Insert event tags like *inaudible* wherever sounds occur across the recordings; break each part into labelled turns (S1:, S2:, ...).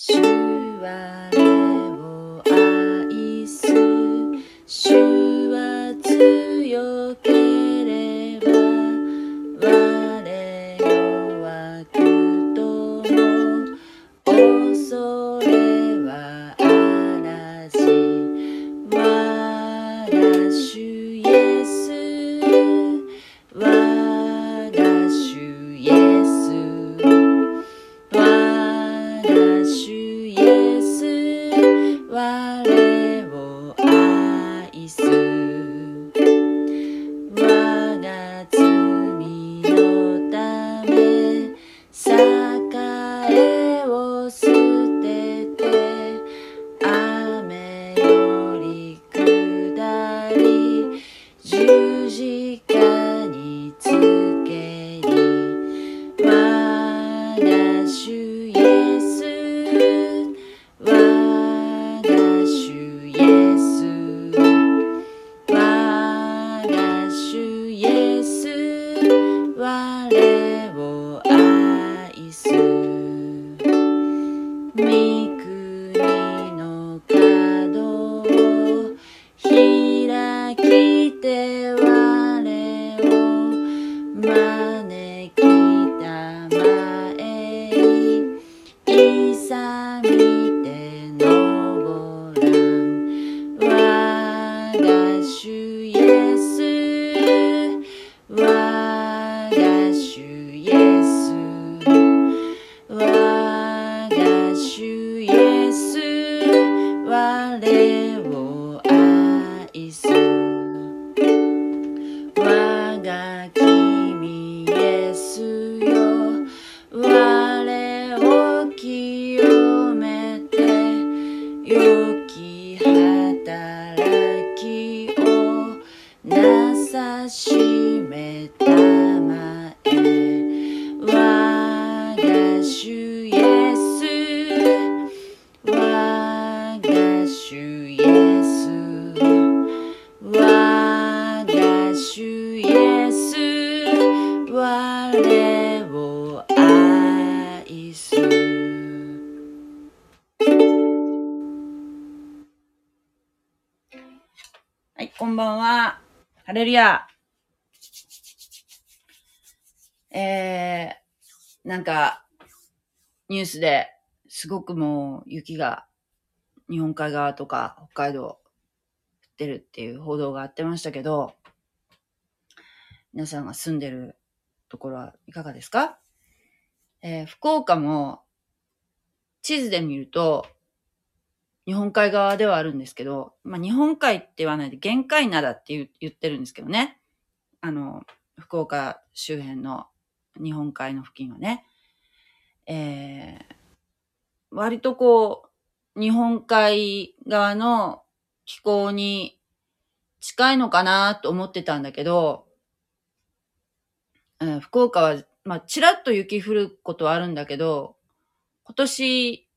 S1: 主我を愛す？主なんか、ニュースですごくもう雪が日本海側とか北海道降ってるっていう報道があってましたけど、皆さんが住んでるところはいかがですか？えー福岡も地図で見ると日本海側ではあるんですけど、まあ、日本海って言わないで限界灘って言う言ってるんですけどね。あの、福岡周辺の日本海の付近はね。えー割とこう、日本海側の気候に近いのかなと思ってたんだけど、えー福岡は、まあ、ちらっと雪降ることはあるんだけど、今年、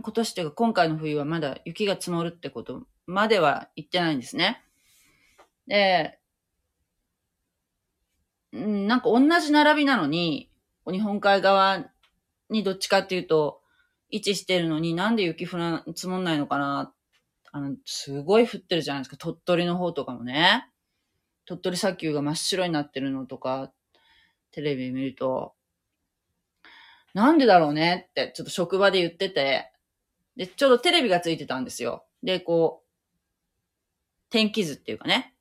S1: 今年というか今回の冬はまだ雪が積もるってことまでは言ってないんですね。で、うんなんか同じ並びなのに、日本海側にどっちかっていうと、位置してるのになんで雪降ら、積もんないのかなあの、すごい降ってるじゃないですか。鳥取の方とかもね。鳥取砂丘が真っ白になってるのとか、テレビ見ると、なんでだろうね？って、ちょっと職場で言ってて、で、ちょうどテレビがついてたんですよ。で、こう、天気図っていうかね、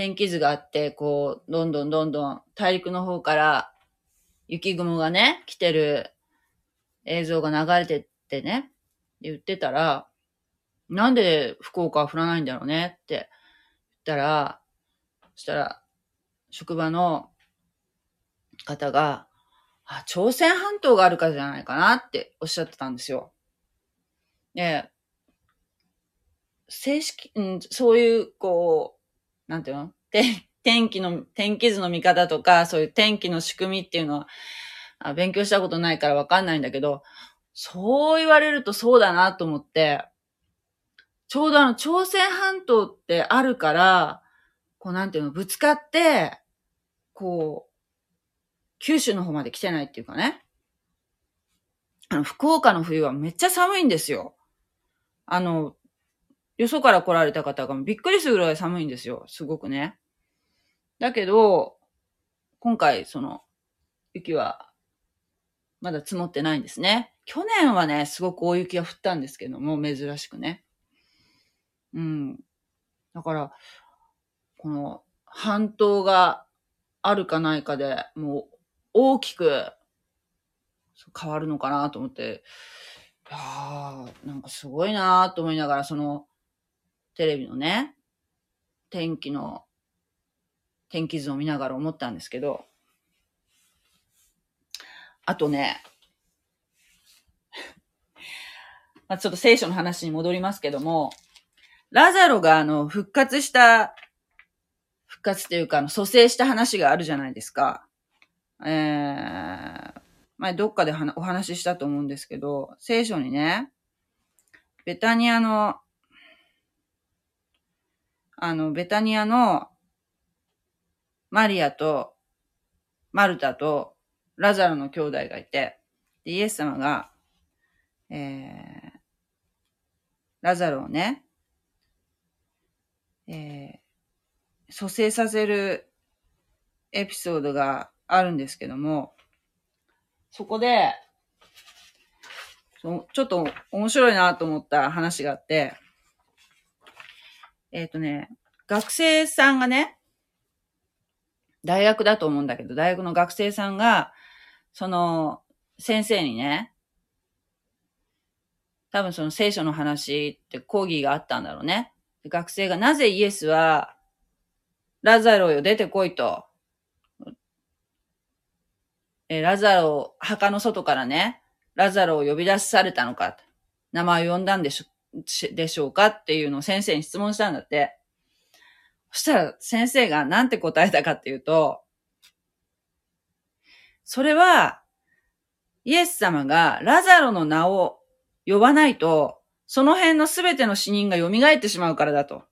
S1: 天気図があって、こう、どんどんどんどん大陸の方から雪雲がね、来てる映像が流れてってね、言ってたら、なんで福岡は降らないんだろうねって言ったら、そしたら、職場の方が、あ、朝鮮半島があるからじゃないかなっておっしゃってたんですよ。で、正式、うん、そういう、こう、なんていうの？天気の、天気図の見方とか、そういう天気の仕組みっていうのは、あ勉強したことないからわかんないんだけど、そう言われるとそうだなと思って、ちょうどあの、朝鮮半島ってあるから、こうなんていうの、ぶつかって、こう、九州の方まで来てないっていうかね。あの、福岡の冬はめっちゃ寒いんですよ。あの、よそから来られた方がびっくりするぐらい寒いんですよ。すごくね。だけど、今回、その、雪は、まだ積もってないんですね。去年はね、すごく大雪が降ったんですけども、珍しくね。うん。だから、この、半島があるかないかでもう大きく変わるのかなと思って、いやー、なんかすごいなーと思いながら、その、テレビのね、天気の、天気図を見ながら思ったんですけど、あとね、*laughs* まあちょっと聖書の話に戻りますけども、ラザロがあの、復活した、復活っていうか、あの、蘇生した話があるじゃないですか。えー、前どっかでお話ししたと思うんですけど、聖書にね、ベタニアの、あの、ベタニアのマリアとマルタとラザロの兄弟がいて、でイエス様が、えー、ラザロをね、えー、蘇生させるエピソードがあるんですけども、そこで、ちょっと面白いなと思った話があって、えっ、ー、とね、学生さんがね、大学だと思うんだけど、大学の学生さんが、その、先生にね、多分その聖書の話って講義があったんだろうね。学生がなぜイエスは、ラザロよ出てこいと。えラザロを、墓の外からね、ラザロを呼び出されたのか、名前を呼んだんでしょ、でしょうかっていうのを先生に質問したんだって。そしたら先生が何て答えたかっていうと、それは、イエス様がラザロの名を呼ばないと、その辺のすべての死人が蘇ってしまうからだと。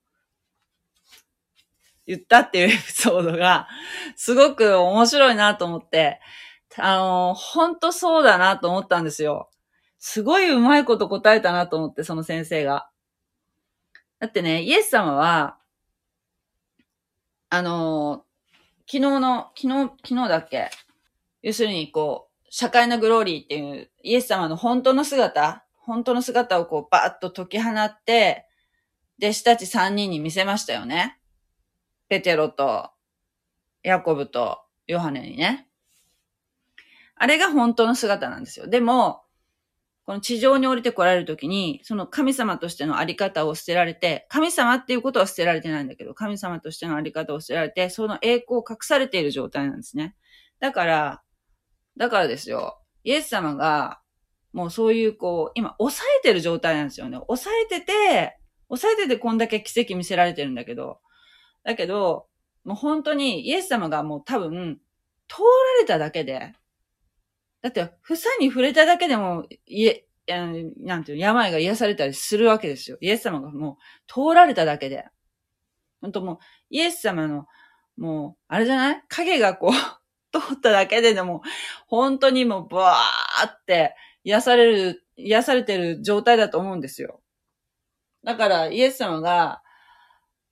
S1: 言ったっていうエピソードが、すごく面白いなと思って、あの、ほんとそうだなと思ったんですよ。すごいうまいこと答えたなと思って、その先生が。だってね、イエス様は、あの、昨日の、昨日、昨日だっけ？要するに、こう、社会のグローリーっていう、イエス様の本当の姿、本当の姿をこう、バーッと解き放って、弟子たち三人に見せましたよね。ペテロと、ヤコブと、ヨハネにね。あれが本当の姿なんですよ。でも、この地上に降りて来られるときに、その神様としてのあり方を捨てられて、神様っていうことは捨てられてないんだけど、神様としてのあり方を捨てられて、その栄光を隠されている状態なんですね。だから、だからですよ。イエス様が、もうそういうこう、今、抑えてる状態なんですよね。抑えてて、抑えててこんだけ奇跡見せられてるんだけど、だけど、もう本当にイエス様がもう多分、通られただけで、だって、房に触れただけでも、いえ、なんていう病が癒されたりするわけですよ。イエス様がもう通られただけで。本当もう、イエス様の、もう、あれじゃない？影がこう *laughs* 通っただけででも、本当にもう、バーって癒される、癒されてる状態だと思うんですよ。だから、イエス様が、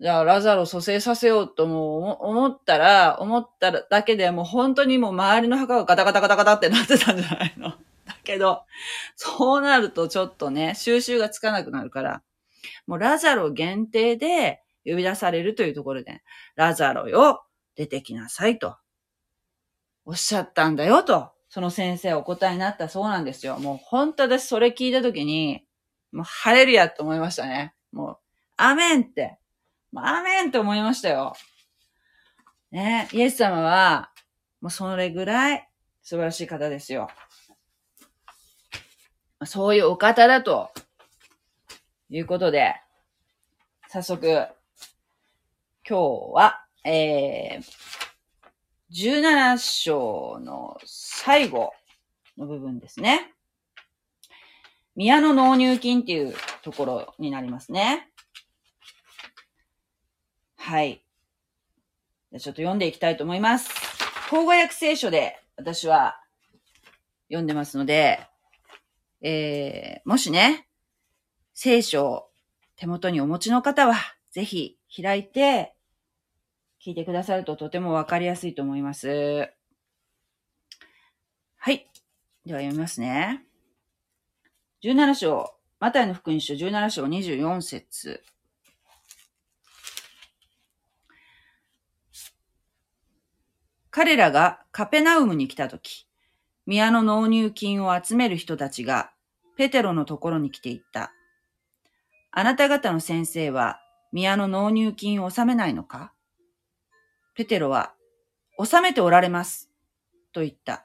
S1: じゃあ、ラザロ蘇生させようとも思ったら、思っただけでもう本当にもう周りの墓がガタガタガタガタってなってたんじゃないの？*laughs* だけど、そうなるとちょっとね、収集がつかなくなるから、もうラザロ限定で呼び出されるというところで、ラザロよ、出てきなさいと、おっしゃったんだよと、その先生お答えになった。そうなんですよ。もう本当私それ聞いたときに、もう晴れるやと思いましたね。もう、アメンって。アーメンって思いましたよ。ね、イエス様は、もうそれぐらい素晴らしい方ですよ。そういうお方だと、いうことで、早速、今日は、えー、17章の最後の部分ですね。宮の納入金っていうところになりますね。はい。じゃちょっと読んでいきたいと思います。口語訳聖書で私は読んでますので、えー、もしね、聖書を手元にお持ちの方は、ぜひ開いて聞いてくださるととてもわかりやすいと思います。はい。では読みますね。17章、マタイの福音書17章24節彼らがカペナウムに来たとき、宮の納入金を集める人たちがペテロのところに来ていった。あなた方の先生は宮の納入金を納めないのか？ペテロは、納めておられます。と言った。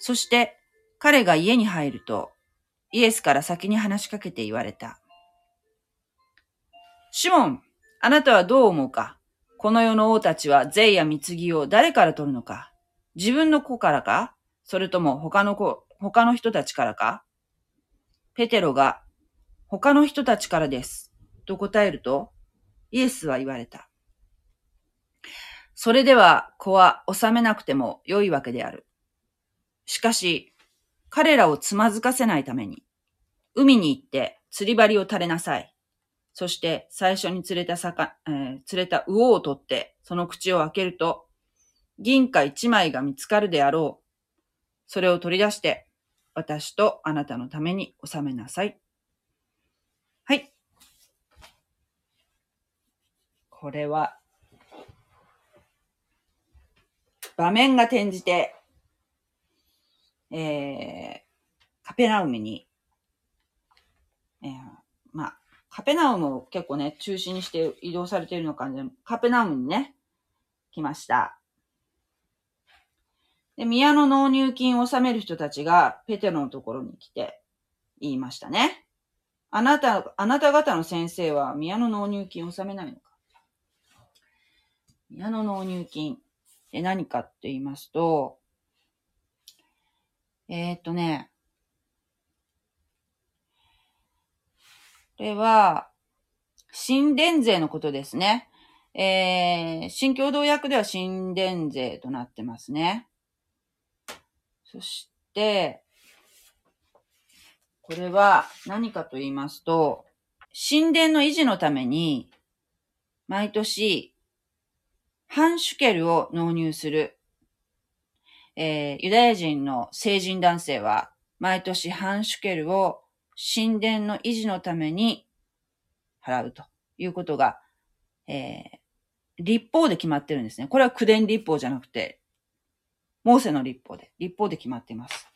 S1: そして彼が家に入ると、イエスから先に話しかけて言われた。シモン、あなたはどう思うか？この世の王たちは税や貢ぎを誰から取るのか？自分の子からか？それとも他の子、他の人たちからか？ペテロが他の人たちからです。と答えると、イエスは言われた。それでは子は治めなくても良いわけである。しかし、彼らをつまずかせないために、海に行って釣り針を垂れなさい。そして最初に釣れた魚、えー、釣れた魚を取って、その口を開けると、銀貨一枚が見つかるであろう。それを取り出して、私とあなたのために収めなさい。はい。これは、場面が転じて、えー、カペナウムに、えー、カペナウムを結構ね、中心にして移動されているのかで、カペナウムにね、来ました。で、宮の納入金を納める人たちがペテロのところに来て言いましたね。あなた、あなた方の先生は宮の納入金を納めないのか宮の納入金って何かって言いますと、えー、っとね、これは、神殿税のことですね。えー、新共同訳では神殿税となってますね。そして、これは何かと言いますと、神殿の維持のために、毎年、ハンシュケルを納入する。えー、ユダヤ人の成人男性は、毎年ハンシュケルを神殿の維持のために払うということが、えー、立法で決まってるんですね。これは九伝立法じゃなくて、モーセの立法で、立法で決まっています。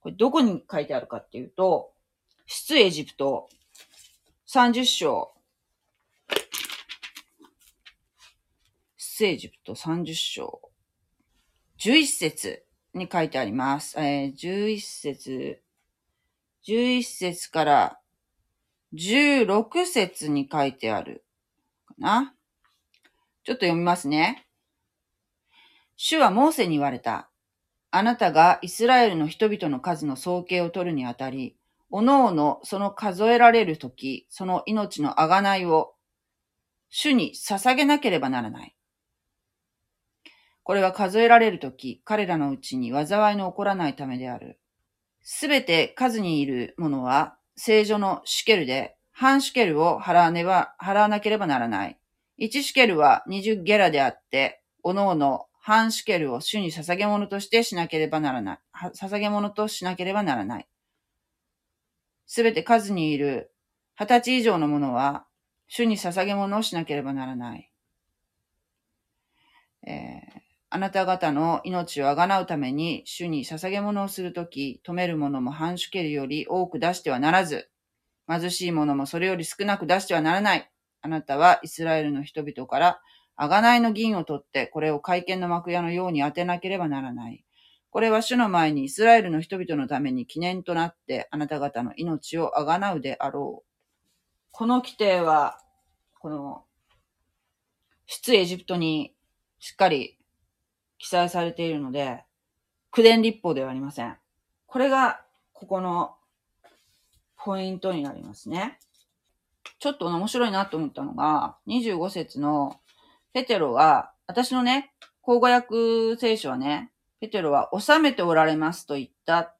S1: これどこに書いてあるかっていうと、出エジプト30章。出エジプト30章。11節に書いてあります。えー、11節、11節から16節に書いてあるかな。ちょっと読みますね。主はモーセに言われた。あなたがイスラエルの人々の数の総計を取るにあたり、おのおのその数えられるとき、その命のあがないを主に捧げなければならない。これは数えられるとき、彼らのうちに災いの起こらないためである。すべて数にいるものは、聖女のシケルで、半シケルを払わねば、払わなければならない。1シケルは20ゲラであって、おのおの半シケルを主に捧げ物としてしなければならない。捧げ物としなければならない。すべて数にいる二十歳以上のものは、主に捧げ物をしなければならない。えー、あなた方の命をあがなうために、主に捧げ物をするとき、止めるものも半シケルより多く出してはならず、貧しいものもそれより少なく出してはならない。あなたはイスラエルの人々から贖いの銀を取って、これを会見の幕屋のように当てなければならない。これは主の前にイスラエルの人々のために記念となって、あなた方の命をあがなうであろう。この規定は、この、出エジプトにしっかり記載されているので、九伝立法ではありません。これが、ここのポイントになりますね。ちょっと面白いなと思ったのが、25節のペテロは、私のね、口語訳聖書はね、ペテロは収めておられますと言った。っ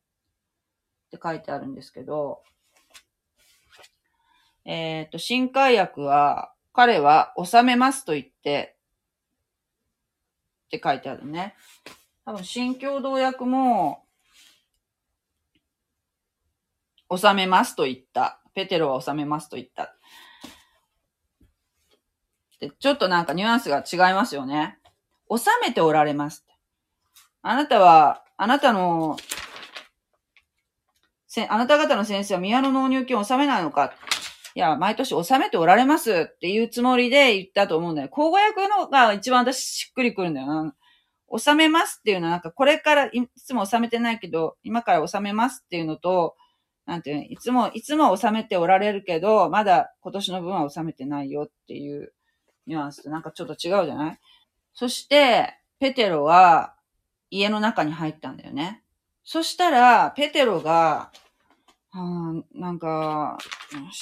S1: て書いてあるんですけど、えっ、と、新海薬は、彼は収めますと言って、って書いてあるね。多分、新共同訳も、収めますと言った。ペテロは収めますと言った。で、ちょっとなんかニュアンスが違いますよね。収めておられます。あなたは、あなたの、せ、あなた方の先生は宮の納入金を収めないのかいや、毎年納めておられますっていうつもりで言ったと思うんだよ。口語訳のが一番私しっくりくるんだよな。納めますっていうのはなんかこれからいつも納めてないけど、今から納めますっていうのと、なんていうの、いつも、いつも納めておられるけど、まだ今年の分は納めてないよっていうニュアンスとなんかちょっと違うじゃない？そして、ペテロは家の中に入ったんだよね。そしたら、ペテロが、はあ、なんか、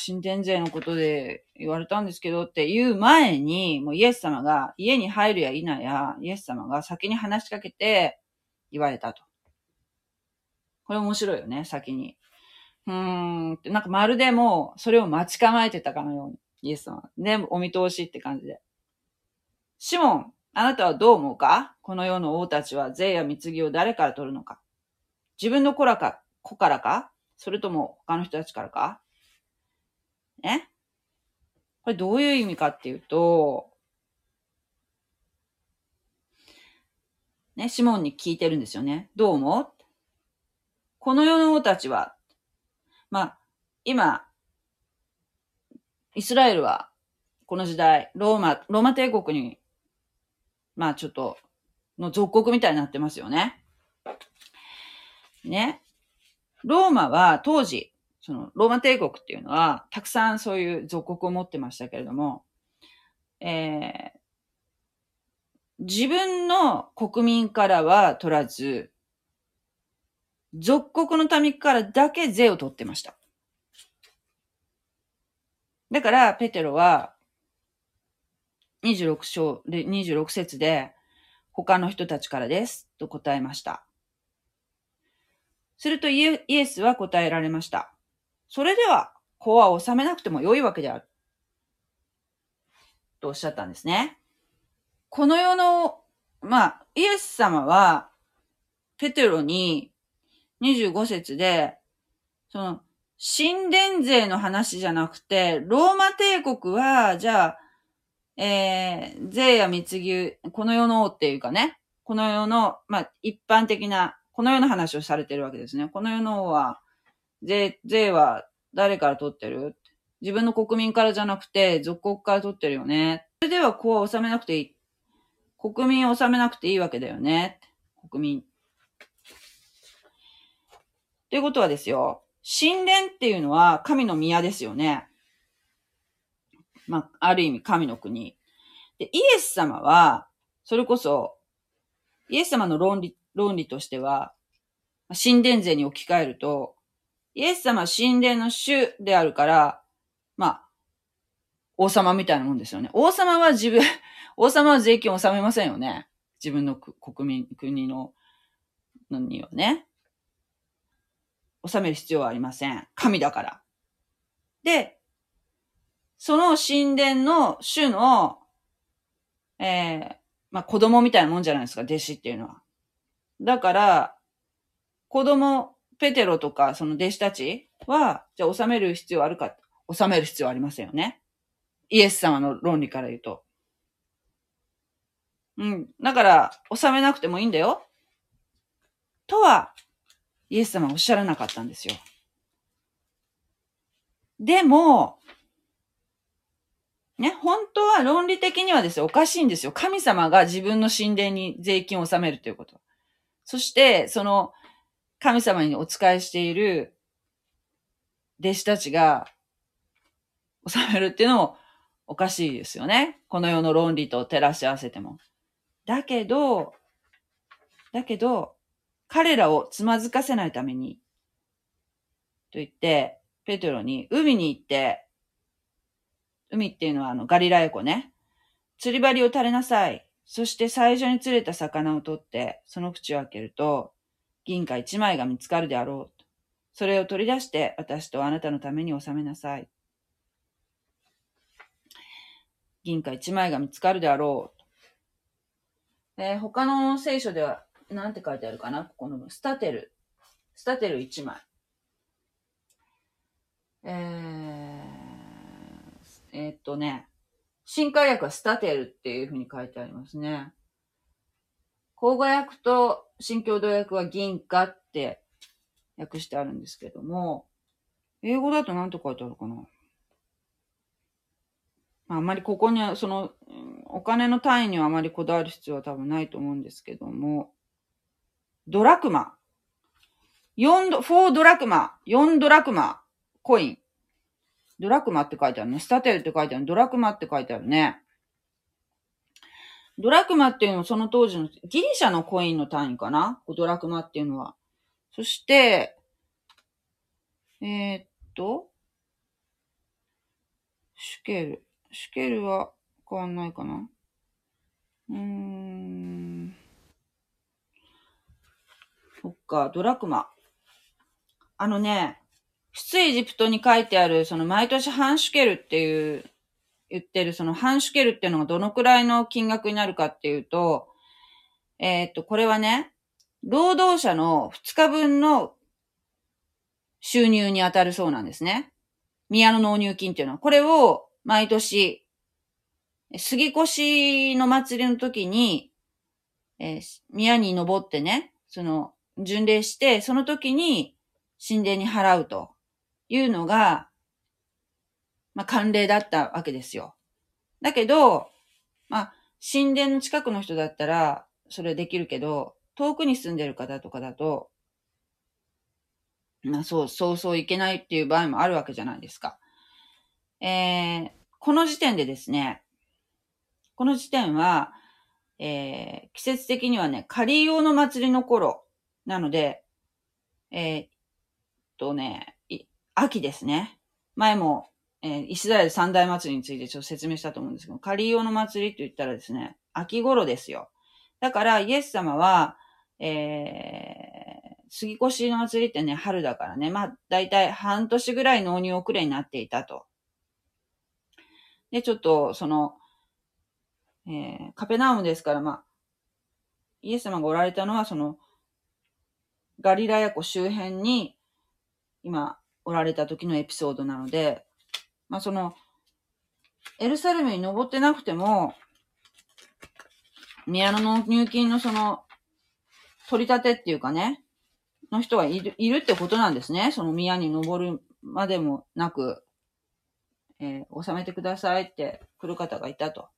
S1: 神殿税のことで言われたんですけどっていう前に、もうイエス様が家に入るや否や、イエス様が先に話しかけて言われたと。これ面白いよね、先に。うーんって、なんかまるでもうそれを待ち構えてたかのように、イエス様。ね、お見通しって感じで。シモン、あなたはどう思うか？この世の王たちは税や貢ぎを誰から取るのか？自分の子らか、子からか？それとも他の人たちからか？ねこれどういう意味かっていうと、ね、シモンに聞いてるんですよね。どう思う？この世の王たちは、まあ、今、イスラエルは、この時代、ローマ、ローマ帝国に、まあちょっと、の属国みたいになってますよね。ね？ローマは当時、そのローマ帝国っていうのは、たくさんそういう属国を持ってましたけれども、えー、自分の国民からは取らず、属国の民からだけ税を取ってました。だから、ペテロは、26章で、26節で、他の人たちからです、と答えました。するとイエスは答えられました。それでは、子は治めなくても良いわけである。とおっしゃったんですね。この世の、まあ、イエス様は、ペテロに25節で、その、神殿税の話じゃなくて、ローマ帝国は、じゃあ、えー、税や密ぎ、この世のっていうかね、この世の、まあ、一般的なこのような話をされてるわけですね。この世のは、税、税は誰から取ってる？自分の国民からじゃなくて、属国から取ってるよね。それではこうは納めなくていい。国民を納めなくていいわけだよね。国民。ということはですよ。神殿っていうのは神の宮ですよね。まあ、ある意味神の国。で、イエス様は、それこそ、イエス様の論理論理としては、神殿税に置き換えると、イエス様は神殿の主であるから、まあ、王様みたいなもんですよね。王様は自分、*laughs* 王様は税金を納めませんよね。自分の国民、国の、のにはね。納める必要はありません。神だから。で、その神殿の主の、ええー、まあ子供みたいなもんじゃないですか、弟子っていうのは。だから、子供、ペテロとか、その弟子たちは、じゃあ収める必要あるか収める必要ありませんよね。イエス様の論理から言うと。うん。だから、収めなくてもいいんだよ。とは、イエス様はおっしゃらなかったんですよ。でも、ね、本当は論理的にはですよ、おかしいんですよ。神様が自分の神殿に税金を納めるということ。そして、その神様にお仕えしている弟子たちが収めるっていうのもおかしいですよね。この世の論理と照らし合わせても。だけど、だけど、彼らをつまずかせないために、と言って、ペテロに海に行って、海っていうのはあのガリラヤ湖ね。釣り針を垂れなさい。そして最初に釣れた魚を取って、その口を開けると、銀貨一枚が見つかるであろう。それを取り出して私とあなたのために納めなさい。銀貨一枚が見つかるであろう。えー、他の聖書では、なんて書いてあるかな？ここのスタテル。スタテル一枚。えー、えー、っとね、新海訳はスタテルっていうふうに書いてありますね。口語訳と新共同訳は銀貨って訳してあるんですけども、英語だと何と書いてあるかな？あんまりここには、その、お金の単位にはあまりこだわる必要は多分ないと思うんですけども、ドラクマ。4ド、4ドラクマ。4ドラクマ。コイン。ドラクマって書いてあるね。スタテルって書いてある。ドラクマって書いてあるね。ドラクマっていうのはその当時のギリシャのコインの単位かな？ドラクマっていうのは。そして、えー、っと、シュケル。シュケルは変わんないかな？うーん。そっか、ドラクマ。あのね、出エジプトに書いてある、その毎年ハンシュケルっていう言ってるその半シュケルっていうのがどのくらいの金額になるかっていうと、えっ、と、これはね、労働者の2日分の収入に当たるそうなんですね。宮の納入金っていうのは。これを毎年、杉越の祭りの時に、えー、宮に登ってね、その、巡礼して、その時に神殿に払うというのが、まあ、慣例だったわけですよ。だけど、まあ、神殿の近くの人だったら、それできるけど、遠くに住んでる方とかだと、まあそう、そうそういけないっていう場合もあるわけじゃないですか。えー、この時点でですね、この時点は、えー、季節的にはね、仮用の祭りの頃なので、えー、っとね、秋ですね。前もえー、イスラエル三大祭りについてちょっと説明したと思うんですけど、カリオの祭りと言ったらですね、秋頃ですよ。だからイエス様は、えー、杉越の祭りってね、春だからね、まあ、だいたい半年ぐらい納入遅れになっていたと。で、ちょっと、その、えー、カペナウムですから、まあ、イエス様がおられたのは、その、ガリラヤ湖周辺に、今、おられた時のエピソードなので、まあその、エルサレムに登ってなくても、宮野の入金のその、取り立てっていうかね、の人がいる、いるってことなんですね。その宮に登るまでもなく、えー、収めてくださいって来る方がいたと。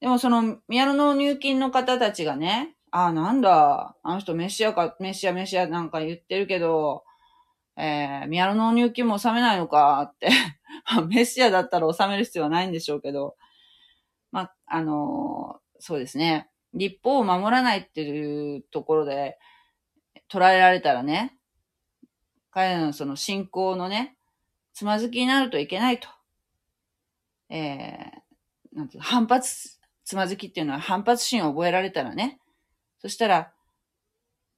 S1: でもその宮野の入金の方たちがね、ああ、なんだ、あの人メシアか、メシアメシアなんか言ってるけど、えー、宮野の入金も収めないのかって *laughs* メシアだったら収める必要はないんでしょうけど、まあ、あのー、そうですね。立法を守らないっていうところで捉えられたらね、彼らのその信仰のね、つまずきになるといけないと。えー、なんていう反発、つまずきっていうのは反発心を覚えられたらね、そしたら、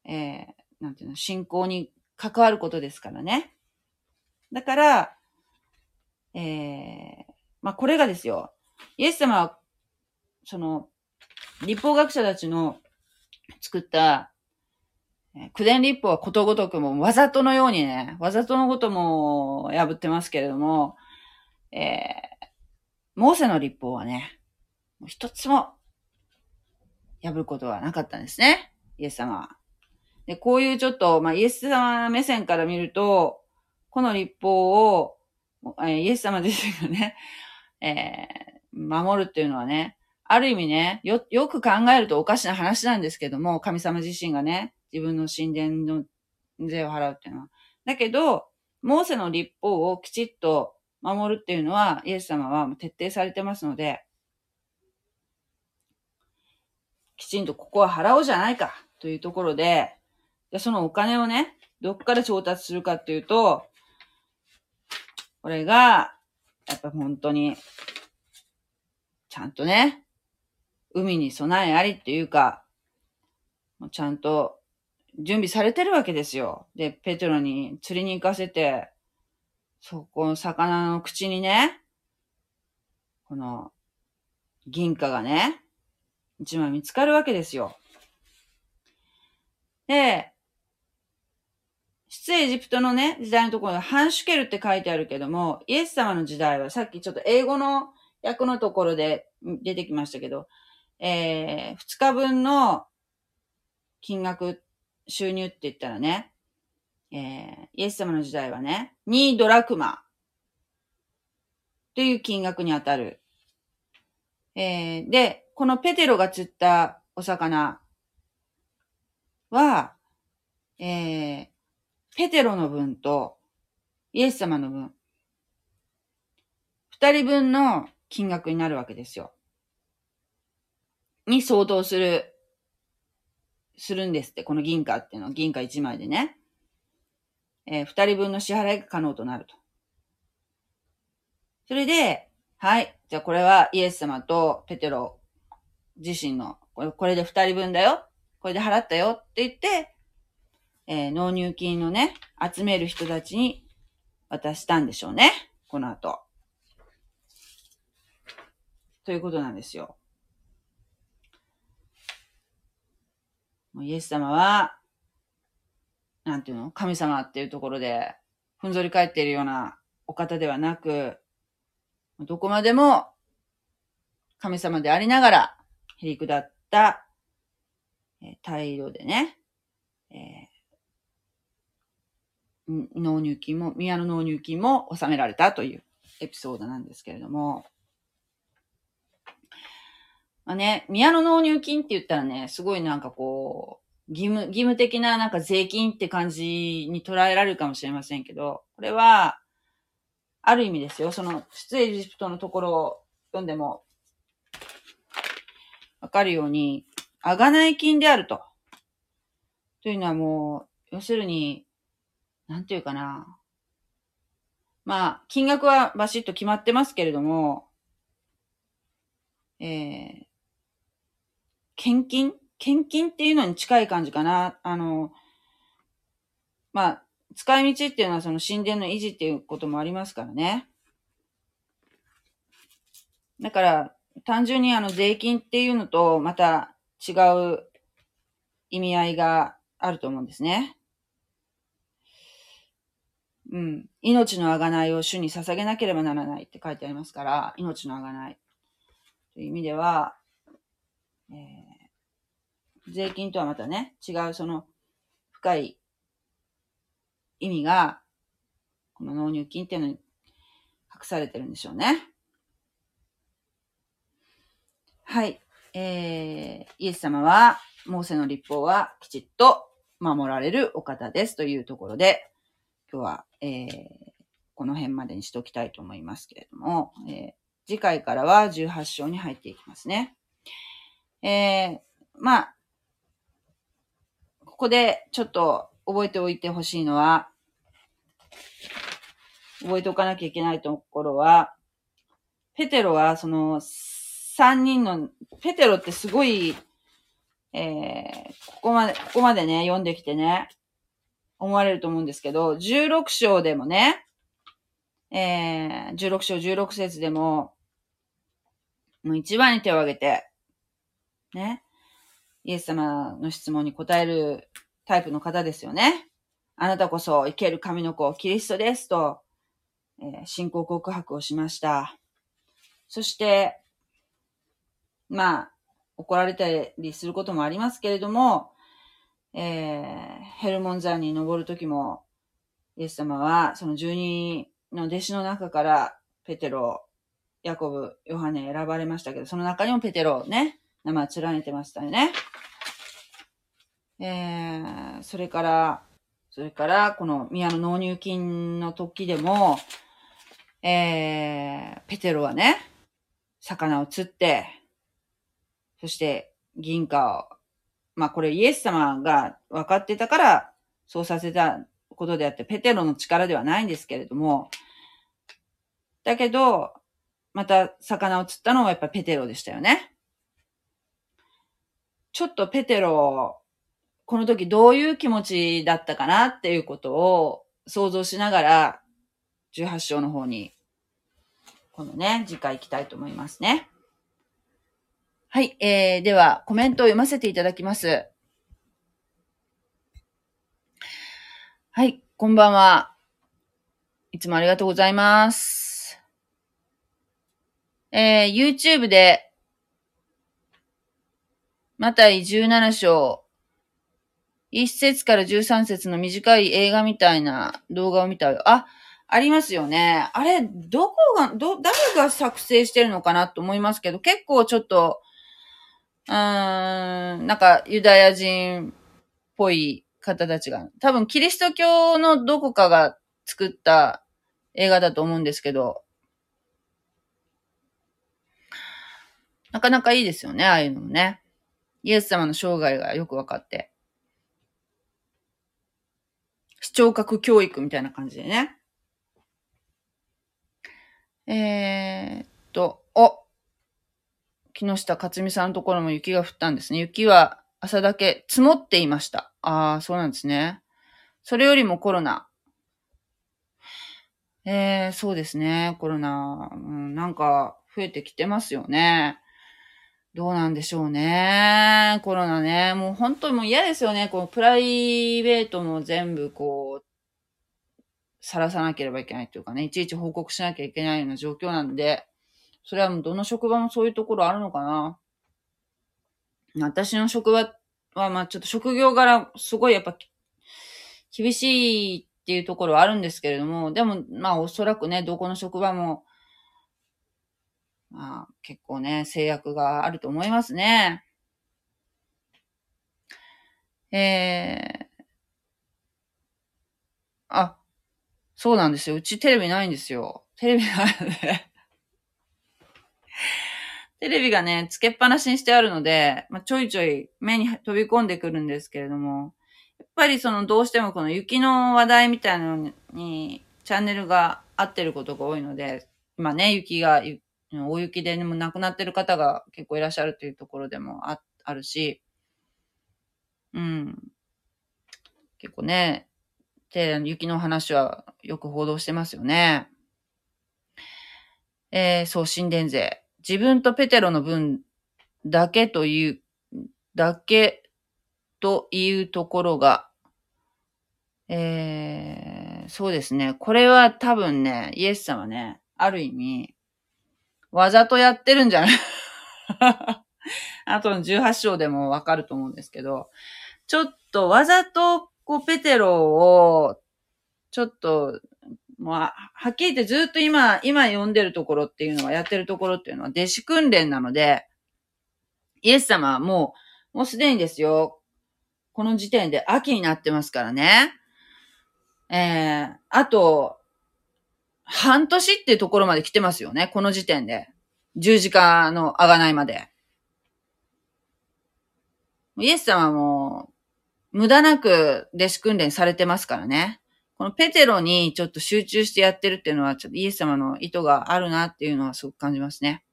S1: えー、なんていうの、信仰に関わることですからね。だから、えー、まあ、これがですよ。イエス様は、その、立法学者たちの作った、九伝立法はことごとくもわざとのようにね、わざとのことも破ってますけれども、えー、モーセの立法はね、もう一つも破ることはなかったんですね。イエス様は。で、こういうちょっと、まあ、イエス様目線から見ると、この立法を、えイエス様自身がね、*laughs* えー、守るっていうのはね、ある意味ね、よ、よく考えるとおかしな話なんですけども、神様自身がね、自分の神殿の税を払うっていうのは。だけど、モーセの立法をきちっと守るっていうのは、イエス様は徹底されてますので、きちんとここは払おうじゃないかというところで、で、そのお金をね、どっから調達するかっていうと、これが、やっぱ本当に、ちゃんとね、海に備えありっていうか、ちゃんと準備されてるわけですよ。で、ペテロに釣りに行かせて、そこの魚の口にね、この銀貨がね、一枚見つかるわけですよ。で、出エジプトのね、時代のところでハンシュケルって書いてあるけども、イエス様の時代はさっきちょっと英語の訳のところで出てきましたけど、えー、2日分の金額、収入って言ったらね、えー、イエス様の時代はね、2ドラクマという金額に当たる。えー、で、このペテロが釣ったお魚は、えー、ペテロの分とイエス様の分、二人分の金額になるわけですよ。に相当する、するんですって、この銀貨っていうのは銀貨一枚でね。えー、二人分の支払いが可能となると。それで、はい。じゃあこれはイエス様とペテロ自身の、これこれで二人分だよ。これで払ったよって言って、えー、納入金のね、集める人たちに渡したんでしょうね。この後。ということなんですよ。もうイエス様は、なんていうの？神様っていうところで、ふんぞり返っているようなお方ではなく、どこまでも神様でありながら、へりくだったえ態度でね、えー、納入金も、宮の納入金も納められたというエピソードなんですけれども、まあね、宮の納入金って言ったらね、すごいなんかこう、義務、義務的ななんか税金って感じに捉えられるかもしれませんけど、これは、ある意味ですよ。その、出エジプトのところを読んでも、わかるように、あがない金であると。というのはもう、要するに、なんていうかな。まあ、金額はバシッと決まってますけれども、えー、献金？献金っていうのに近い感じかな。あの、まあ、使い道っていうのはその神殿の維持っていうこともありますからね。だから、単純にあの税金っていうのとまた違う意味合いがあると思うんですね。うん。命の贖いを主に捧げなければならないって書いてありますから、命の贖い。という意味では、えー、税金とはまたね、違うその深い意味が、この納入金っていうのに隠されてるんでしょうね。はい。えー、イエス様は、モーセの立法はきちっと守られるお方ですというところで、今日は、えー、この辺までにしておきたいと思いますけれども、えー、次回からは18章に入っていきますね。え、まあ、ここでちょっと覚えておいてほしいのは、覚えておかなきゃいけないところは、ペテロはその三人の、ペテロってすごい、えー、ここまで、ここまでね、読んできてね、思われると思うんですけど、16章でもね、えー、16章16節でも、もう一番に手を挙げて、ね、イエス様の質問に答えるタイプの方ですよね。あなたこそ生ける神の子、キリストですと、えー、信仰告白をしました。そして、まあ、怒られたりすることもありますけれども、えー、ヘルモン山に登るときも、イエス様は、その十二の弟子の中から、ペテロ、ヤコブ、ヨハネ選ばれましたけど、その中にもペテロをね、名前連ねてましたよね。えー、それから、それから、この宮の納入金の時でも、えー、ペテロはね、魚を釣って、そして銀貨を、まあこれイエス様が分かってたからそうさせたことであって、ペテロの力ではないんですけれども、だけど、また魚を釣ったのはやっぱペテロでしたよね。ちょっとペテロこの時どういう気持ちだったかなっていうことを想像しながら、18章の方に、このね、次回行きたいと思いますね。はい、えー、では、コメントを読ませていただきます。はい、こんばんは。いつもありがとうございます。えー、YouTube で、また17章、1節から13節の短い映画みたいな動画を見たよ。あ、ありますよね。あれ、どこが、ど、誰が作成してるのかなと思いますけど、結構ちょっと、うん、なんかユダヤ人っぽい方たちが、多分キリスト教のどこかが作った映画だと思うんですけど、なかなかいいですよね、ああいうのもね。イエス様の生涯がよくわかって。視聴覚教育みたいな感じでね。えー、っと、お木下克美さんのところも雪が降ったんですね。雪は朝だけ積もっていました。ああ、そうなんですね。それよりもコロナ。えー、そうですね。コロナ、うん、なんか増えてきてますよね。どうなんでしょうね。コロナね。もう本当にもう嫌ですよね。このプライベートも全部こう、さらさなければいけないというかね、いちいち報告しなきゃいけないような状況なんで、それはもうどの職場もそういうところあるのかな？私の職場は、まあちょっと職業柄、すごいやっぱ、厳しいっていうところはあるんですけれども、でも、まあおそらくね、どこの職場も、まあ結構ね、制約があると思いますね。えー、あ、そうなんですよ。うちテレビないんですよ。テレビないので *laughs* テレビがね、つけっぱなしにしてあるので、まあ、ちょいちょい目に飛び込んでくるんですけれども、やっぱりそのどうしてもこの雪の話題みたいなのにチャンネルが合ってることが多いので、今ね、雪が、大雪でも亡くなってる方が結構いらっしゃるというところでもああるし、うん。結構ね、雪の話はよく報道してますよね。えー、そう、神殿税。自分とペテロの分だけという、だけというところが、えー、そうですね。これは多分ね、イエス様ね、ある意味、わざとやってるんじゃない？*laughs* あとの18章でもわかると思うんですけど、ちょっとわざと、こう、ペテロを、ちょっと、もう、はっきり言ってずっと今、今読んでるところっていうのは、やってるところっていうのは、弟子訓練なので、イエス様はもう、もうすでにですよ、この時点で秋になってますからね。えー、あと、半年っていうところまで来てますよね、この時点で。十字架のあがないまで。イエス様も、無駄なく弟子訓練されてますからね。このペテロにちょっと集中してやってるっていうのは、ちょっとイエス様の意図があるなっていうのはすごく感じますね。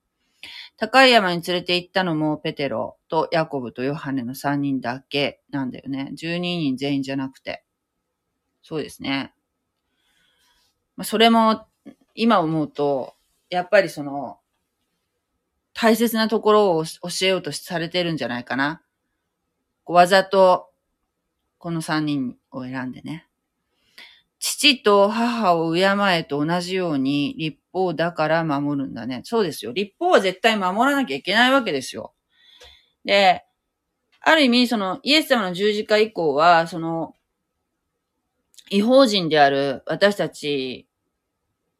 S1: 高い山に連れて行ったのもペテロとヤコブとヨハネの3人だけなんだよね。12人全員じゃなくて。そうですね。まあ、それも今思うと、やっぱりその、大切なところを教えようとされてるんじゃないかな。わざと、この3人を選んでね。父と母を敬えと同じように立法だから守るんだね。そうですよ。立法は絶対守らなきゃいけないわけですよ。で、ある意味、その、イエス様の十字架以降は、その、違法人である私たち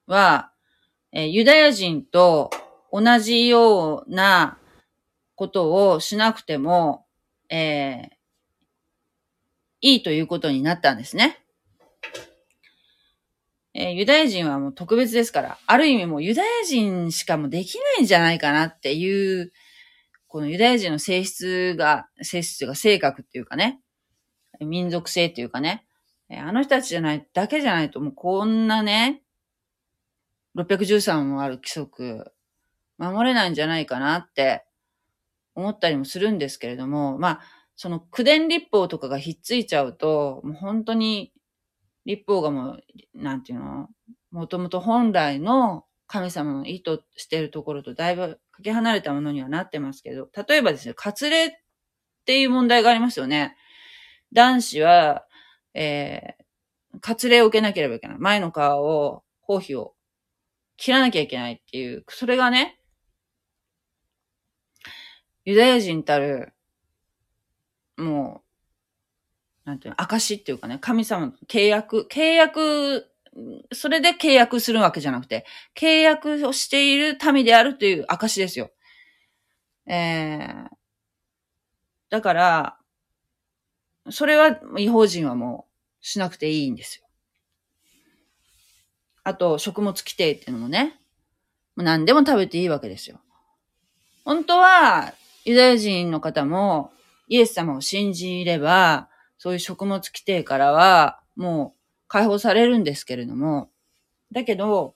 S1: は、えユダヤ人と同じようなことをしなくても、えー、いいということになったんですね。えー、ユダヤ人はもう特別ですから、ある意味もうユダヤ人しかもできないんじゃないかなっていう、このユダヤ人の性質が、性質が性格っていうかね、民族性っていうかね。え、あの人たちじゃない、だけじゃないともうこんなね、613もある規則、守れないんじゃないかなって思ったりもするんですけれども、まあ、その九伝立法とかがひっついちゃうと、もう本当に立法がもう、なんていうの？もともと本来の神様の意図してるところとだいぶかけ離れたものにはなってますけど、例えばですね、割礼っていう問題がありますよね。男子は、えー、割礼を受けなければいけない。前の皮を、包皮を切らなきゃいけないっていう、それがね、ユダヤ人たる、もう、なんていうの、証っていうかね、神様の契約、契約、それで契約するわけじゃなくて、契約をしている民であるという証ですよ。えー、だから、それは違法人はもうしなくていいんですよ。あと、食物規定っていうのもね、何でも食べていいわけですよ。本当は、ユダヤ人の方もイエス様を信じれば、そういう食物規定からはもう解放されるんですけれども、だけど、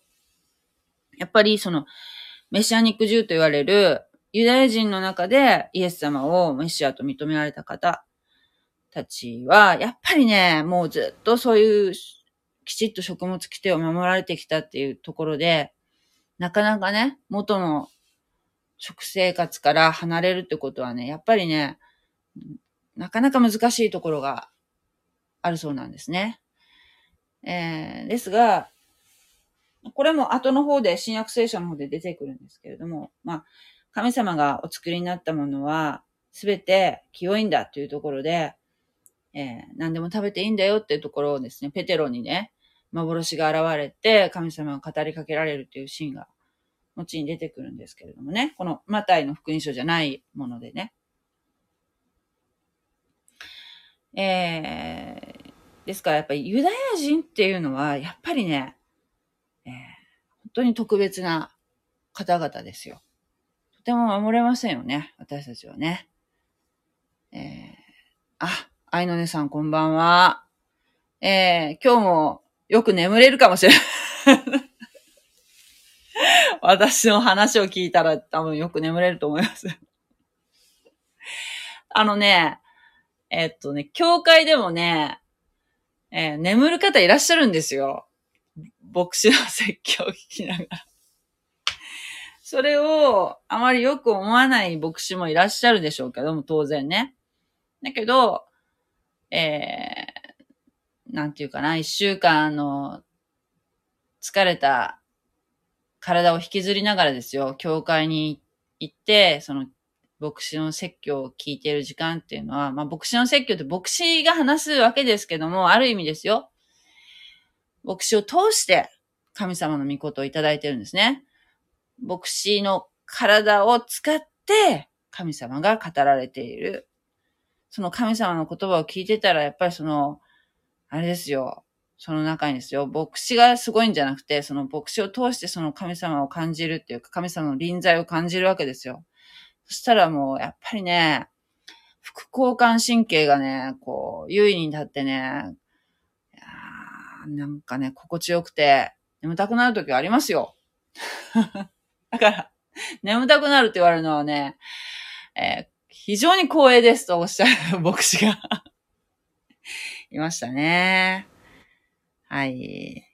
S1: やっぱりそのメシアニック獣と言われるユダヤ人の中でイエス様をメシアと認められた方たちは、やっぱりね、もうずっとそういうきちっと食物規定を守られてきたっていうところで、なかなかね、元の食生活から離れるってことはね、やっぱりね、なかなか難しいところがあるそうなんですね。えー、ですが、これも後の方で、新約聖書の方で出てくるんですけれども、まあ、神様がお作りになったものは、すべて清いんだというところで、えー、何でも食べていいんだよっていうところをですね、ペテロにね、幻が現れて、神様が語りかけられるというシーンが、後に出てくるんですけれどもね。このマタイの福音書じゃないものでね。えー、ですからやっぱりユダヤ人っていうのは、やっぱりね、えー、本当に特別な方々ですよ。とても守れませんよね。私たちはね。えー、あ、愛の姉さんこんばんは。えー、今日もよく眠れるかもしれない *laughs* 私の話を聞いたら多分よく眠れると思います *laughs* あのね、えっとね、教会でもね、えー、眠る方いらっしゃるんですよ。牧師の説教を聞きながら。それをあまりよく思わない牧師もいらっしゃるでしょうけども、当然ね。だけど、えー、なんていうかな、一週間の疲れた体を引きずりながらですよ、教会に行って、その牧師の説教を聞いている時間っていうのは、まあ牧師の説教って牧師が話すわけですけども、ある意味ですよ。牧師を通して神様の御事をいただいてるんですね。牧師の体を使って神様が語られている。その神様の言葉を聞いてたら、やっぱりその、あれですよ。その中にですよ。牧師がすごいんじゃなくて、その牧師を通してその神様を感じるっていうか、神様の臨在を感じるわけですよ。そしたらもう、やっぱりね、副交感神経がね、こう、優位に立ってね、いやなんかね、心地よくて、眠たくなるときはありますよ。*laughs* だから、眠たくなるって言われるのはね、えー、非常に光栄ですとおっしゃる牧師が *laughs* いましたね。はい。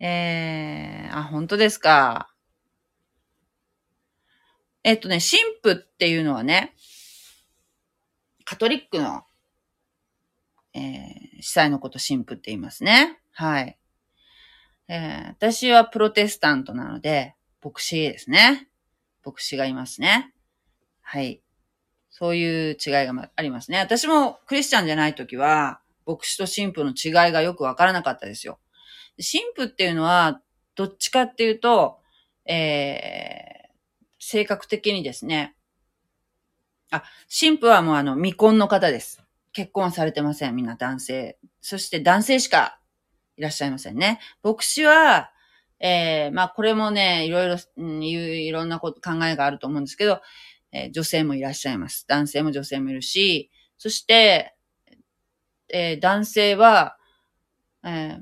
S1: えー、あ、本当ですか。えっとね、神父っていうのはね、カトリックの、えー、司祭のこと神父って言いますね。はい。えー、私はプロテスタントなので、牧師ですね。牧師がいますね。はい。そういう違いがありますね。私もクリスチャンじゃないときは、牧師と神父の違いがよくわからなかったですよ。神父っていうのは、どっちかっていうと、えー、性格的にですね、あ、神父はもうあの未婚の方です。結婚されてません。みんな男性。そして男性しかいらっしゃいませんね。牧師は、えー、まあこれもね、いろいろ、ん、いろんなこと、考えがあると思うんですけど、えー、女性もいらっしゃいます。男性も女性もいるし、そして、えー、男性は、えー、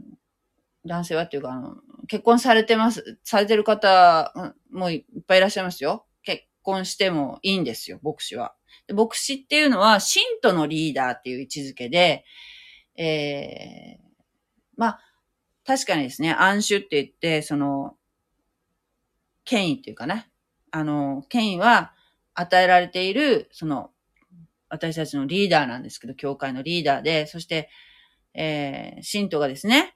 S1: 男性はっていうか、あの、結婚されてます、されてる方もいっぱいいらっしゃいますよ。結婚してもいいんですよ、牧師は。牧師っていうのは、信徒のリーダーっていう位置づけで、えー、まあ、確かにですね、暗守って言って、その、権威っていうかね、あの、権威は与えられている、その、私たちのリーダーなんですけど、教会のリーダーで、そして、えー、信徒がですね、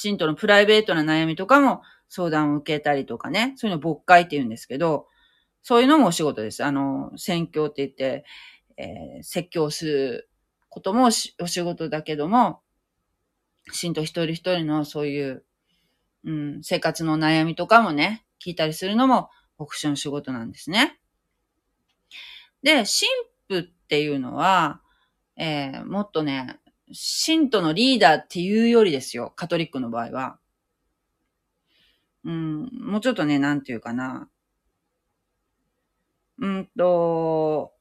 S1: 信徒のプライベートな悩みとかも相談を受けたりとかね、そういうの牧会って言うんですけど、そういうのもお仕事です。あの、宣教って言って、えー、説教することもお仕事だけども、信徒一人一人のそういう、うん、生活の悩みとかもね、聞いたりするのも牧師の仕事なんですね。で、神父っていうのは、えー、もっとね、信徒のリーダーっていうよりですよ、カトリックの場合は。うん、もうちょっとね、なんていうかな。うんと、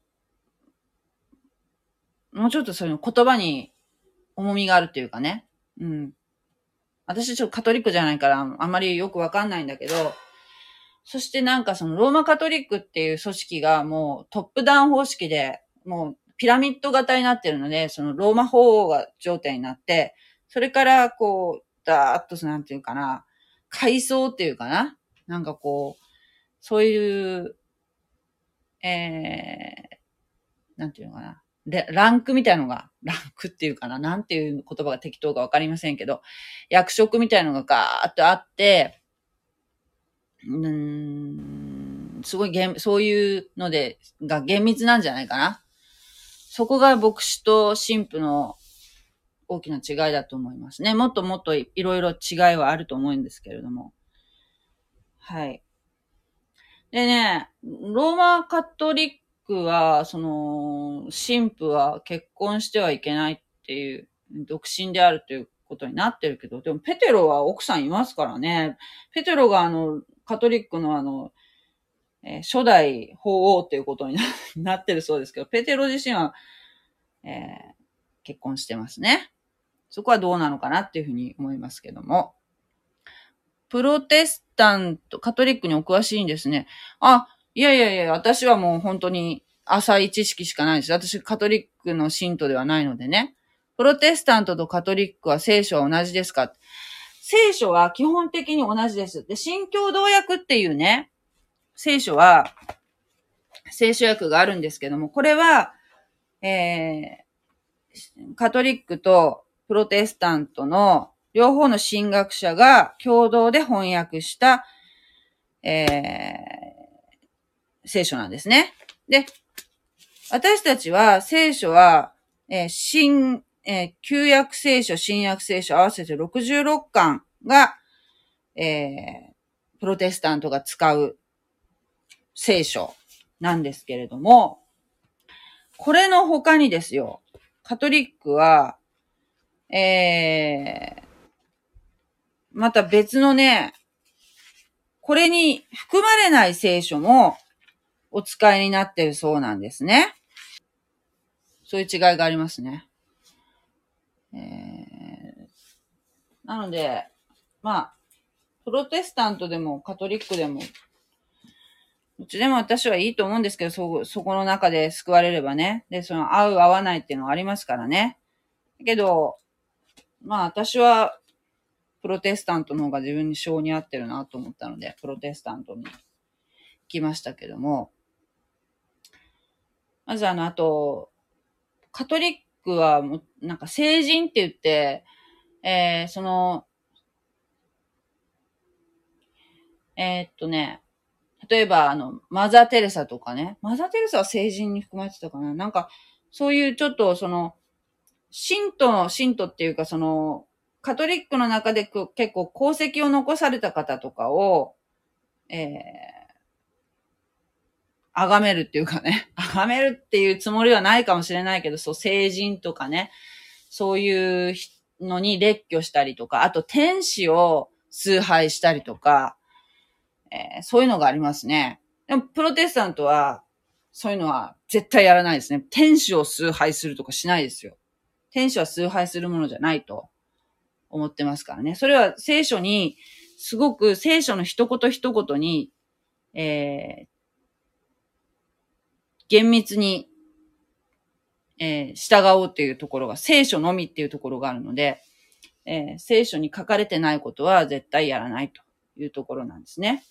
S1: もうちょっとそういう言葉に重みがあるっていうかね。うん。私ちょっとカトリックじゃないから、あまりよくわかんないんだけど、そしてなんかそのローマカトリックっていう組織がもうトップダウン方式で、もうピラミッド型になってるので、そのローマ法王が頂点になって、それからこう、ダーッとなんていうかな、階層っていうかな、なんかこう、そういう、えー、なんていうのかな、で、ランクみたいのが、ランクっていうかな、なんていう言葉が適当かわかりませんけど、役職みたいのがガーッとあって、うん、すごいそういうので、が厳密なんじゃないかな。そこが牧師と神父の大きな違いだと思いますね。もっともっといろいろ違いはあると思うんですけれども。はい。でね、ローマカトリックは、その、神父は結婚してはいけないっていう、独身であるということになってるけど、でもペテロは奥さんいますからね。ペテロがあの、カトリックのあの、えー、初代法王っていうことに *laughs* なってるそうですけど、ペテロ自身は、えー、結婚してますね。そこはどうなのかなっていうふうに思いますけども。プロテスタント、カトリックにお詳しいんですね。あ、いやいやいや、私はもう本当に浅い知識しかないです。私カトリックの信徒ではないのでね。プロテスタントとカトリックは聖書は同じですか？聖書は基本的に同じです。で、新共同訳っていうね、聖書は、聖書訳があるんですけども、これは、えー、カトリックとプロテスタントの両方の神学者が共同で翻訳した、えー、聖書なんですね。で、私たちは聖書は、えー、新、えー、旧約聖書、新約聖書合わせて66巻が、えー、プロテスタントが使う聖書なんですけれども、これの他にですよ、カトリックは、えー、また別のね、これに含まれない聖書もお使いになってるそうなんですね。そういう違いがありますね。えー、なので、まあ、プロテスタントでもカトリックでもどっちでも私はいいと思うんですけど、そ、そこの中で救われればね。で、その、合う合わないっていうのはありますからね。だけど、まあ私は、プロテスタントの方が自分に性に合ってるなと思ったので、プロテスタントに行きましたけども。まずあの、あと、カトリックはもう、なんか聖人って言って、えー、その、えー、っとね、例えば、あの、マザー・テレサとかね。マザー・テレサは成人に含まれてたかな。なんか、そういうちょっと、その、信徒の、信徒っていうか、その、カトリックの中で結構功績を残された方とかを、えー、崇めるっていうかね、*laughs* 崇めるっていうつもりはないかもしれないけど、そう、成人とかね、そういうのに列挙したりとか、あと天使を崇拝したりとか、えー、そういうのがありますね。でも、プロテスタントは、そういうのは絶対やらないですね。天使を崇拝するとかしないですよ。天使は崇拝するものじゃないと思ってますからね。それは聖書に、すごく聖書の一言一言に、えー、厳密に、えー、従おうっていうところが、聖書のみっていうところがあるので、えー、聖書に書かれてないことは絶対やらないというところなんですね。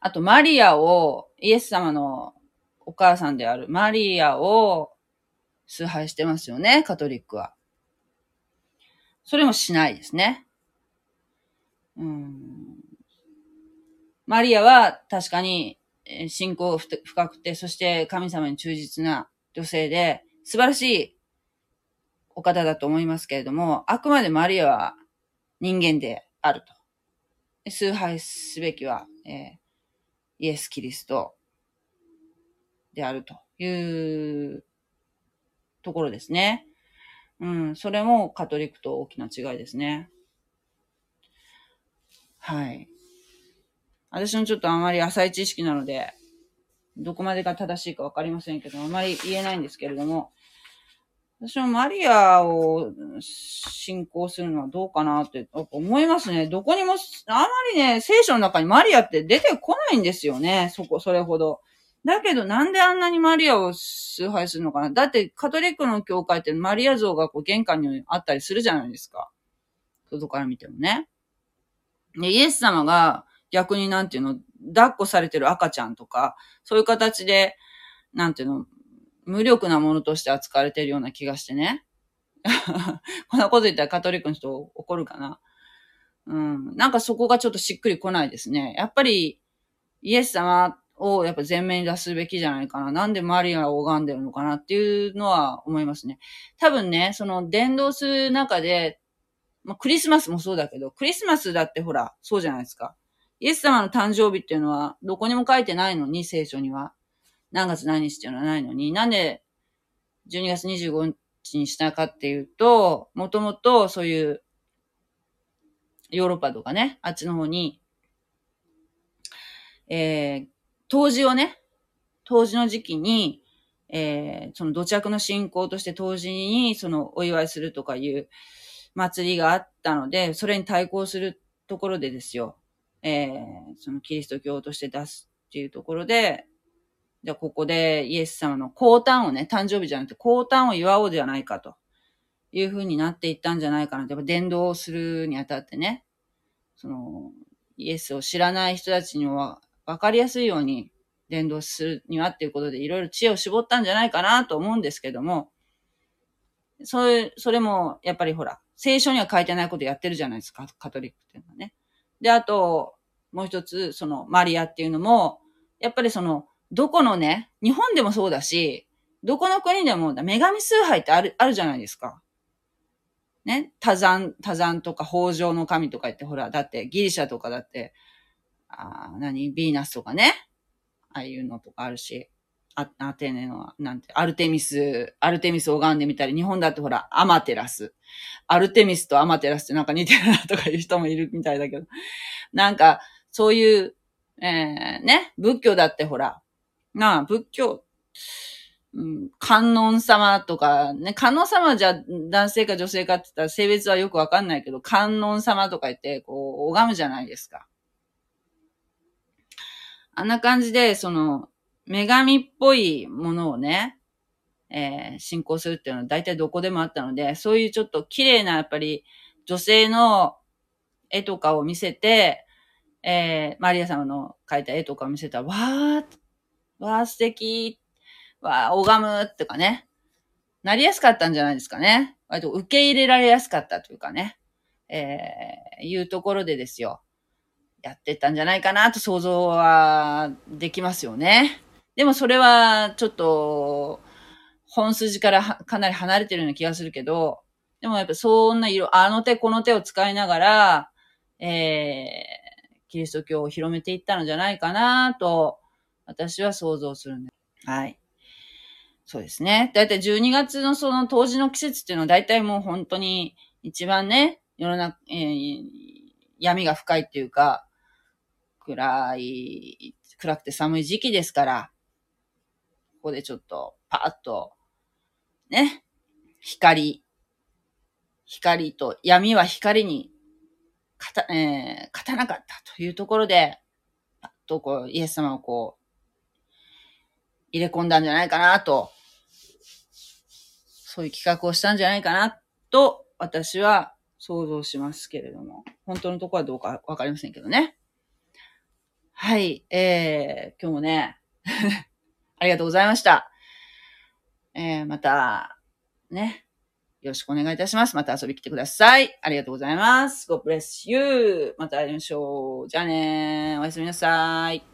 S1: あと、マリアを、イエス様のお母さんであるマリアを崇拝してますよね、カトリックは。それもしないですね。うん。マリアは確かに信仰深くて、そして神様に忠実な女性で、素晴らしいお方だと思いますけれども、あくまでマリアは人間であると。崇拝すべきは、えー、イエス・キリストであるというところですね。うん、それもカトリックと大きな違いですね。はい。私のちょっとあまり浅い知識なので、どこまでが正しいかわかりませんけど、あまり言えないんですけれども、私もマリアを信仰するのはどうかなって思いますね。どこにも、あまりね、聖書の中にマリアって出てこないんですよね。そこ、それほど。だけどなんであんなにマリアを崇拝するのかなだってカトリックの教会ってマリア像がこう玄関にあったりするじゃないですか。外から見てもね。で、イエス様が逆になんていうの、抱っこされてる赤ちゃんとか、そういう形で、なんていうの、無力なものとして扱われてるような気がしてね。*laughs* こんなこと言ったらカトリックの人怒るかな。うん。なんかそこがちょっとしっくりこないですね。やっぱり、イエス様をやっぱ前面に出すべきじゃないかな。なんでマリアを拝んでるのかなっていうのは思いますね。多分ね、その伝道する中で、まあ、クリスマスもそうだけど、クリスマスだってほら、そうじゃないですか。イエス様の誕生日っていうのは、どこにも書いてないのに、聖書には。何月何日っていうのはないのに、なんで12月25日にしたかっていうと、もともとそういう、ヨーロッパとかね、あっちの方に、えー、当時をね、当時の時期に、えー、その土着の信仰として当時にそのお祝いするとかいう祭りがあったので、それに対抗するところでですよ、えー、そのキリスト教として出すっていうところで、じゃあここでイエス様の降誕をね、誕生日じゃなくて降誕を祝おうじゃないかと。いうふうになっていったんじゃないかな。やっぱ伝道するにあたってね、その、イエスを知らない人たちにはわかりやすいように伝道するにはっていうことでいろいろ知恵を絞ったんじゃないかなと思うんですけども、それ、それもやっぱりほら、聖書には書いてないことやってるじゃないですか、カトリックっていうのはね。で、あと、もう一つ、その、マリアっていうのも、やっぱりその、どこのね、日本でもそうだし、どこの国でも、女神崇拝ってある、あるじゃないですか。ね、多山、多山とか北条の神とか言って、ほら、だってギリシャとかだって、あ何？ビーナスとかね？ああいうのとかあるし。あ、アテネの、なんて、アルテミス、アルテミス拝んでみたり、日本だってほら、アマテラス。アルテミスとアマテラスってなんか似てるなとかいう人もいるみたいだけど。なんか、そういう、えー、ね、仏教だってほら、なあ、仏教、うん、観音様とか、ね、観音様じゃ男性か女性かって言ったら性別はよくわかんないけど、観音様とか言って、こう、拝むじゃないですか。あんな感じで、その、女神っぽいものをね、えー、信仰するっていうのは大体どこでもあったので、そういうちょっと綺麗なやっぱり女性の絵とかを見せて、えー、マリア様の描いた絵とかを見せたら、わーっ、わー素敵、わー拝むってかね、なりやすかったんじゃないですかね。割と受け入れられやすかったというかね、えー、いうところでですよ。やってったんじゃないかなと想像はできますよね。でもそれはちょっと本筋からかなり離れてるような気がするけど、でもやっぱそんな色、あの手この手を使いながら、えー、キリスト教を広めていったのじゃないかなと、私は想像するんで。はい。そうですね。だいたい12月のその当時の季節っていうのはだいたいもう本当に一番ね、世の中、えー、闇が深いっていうか、暗い、暗くて寒い時期ですから、ここでちょっとパーッと、ね、光、光と闇は光に勝た、えー、勝たなかったというところで、パッとこう、イエス様をこう、入れ込んだんじゃないかなと、そういう企画をしたんじゃないかなと、私は想像しますけれども、本当のところはどうかわかりませんけどね。はい、えー、今日もね、*laughs* ありがとうございました。えー、また、ね、よろしくお願いいたします。また遊び来てください。ありがとうございます。God bless you. また会いましょう。じゃあねおやすみなさい。